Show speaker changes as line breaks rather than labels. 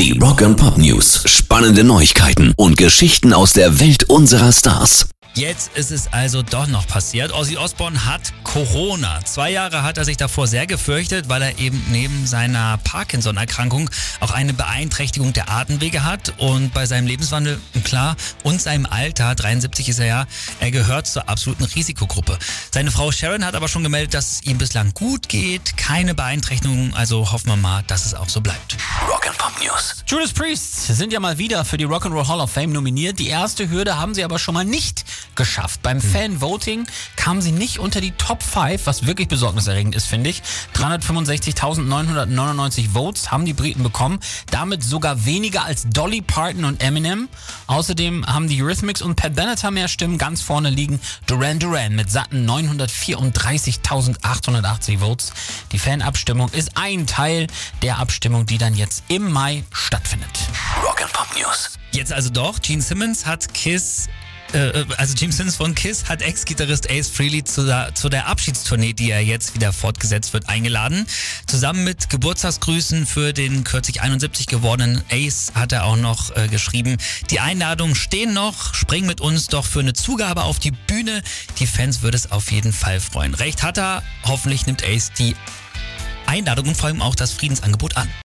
Die Rock and Pop News. Spannende Neuigkeiten und Geschichten aus der Welt unserer Stars.
Jetzt ist es also doch noch passiert. Ozzy Osbourne hat Corona. Zwei Jahre hat er sich davor sehr gefürchtet, weil er eben neben seiner Parkinson-Erkrankung auch eine Beeinträchtigung der Atemwege hat. Und bei seinem Lebenswandel, klar, und seinem Alter, 73 ist er ja, er gehört zur absoluten Risikogruppe. Seine Frau Sharon hat aber schon gemeldet, dass es ihm bislang gut geht, keine Beeinträchtigungen. Also hoffen wir mal, dass es auch so bleibt.
Rock and Pop News.
Judas Priest sind ja mal wieder für die Rock'n'Roll Hall of Fame nominiert. Die erste Hürde haben sie aber schon mal nicht geschafft. Beim Fan-Voting kamen sie nicht unter die Top 5, was wirklich besorgniserregend ist, finde ich. 365.999 Votes haben die Briten bekommen. Damit sogar weniger als Dolly Parton und Eminem. Außerdem haben die Eurythmics und Pat Benatar mehr Stimmen. Ganz vorne liegen Duran Duran mit satten 934.880 Votes. Die Fanabstimmung ist ein Teil der Abstimmung, die dann jetzt im Mai stattfindet.
Rock and Pop News.
Jetzt also doch, Gene Simmons hat Kiss äh, also Gene Simmons von Kiss hat Ex-Gitarrist Ace Frehley zu der, zu der Abschiedstournee, die er jetzt wieder fortgesetzt wird, eingeladen. Zusammen mit Geburtstagsgrüßen für den kürzlich 71 gewordenen Ace hat er auch noch äh, geschrieben, die Einladungen stehen noch, spring mit uns doch für eine Zugabe auf die Bühne. Die Fans würde es auf jeden Fall freuen. Recht hat er, hoffentlich nimmt Ace die Einladung und vor allem auch das Friedensangebot an.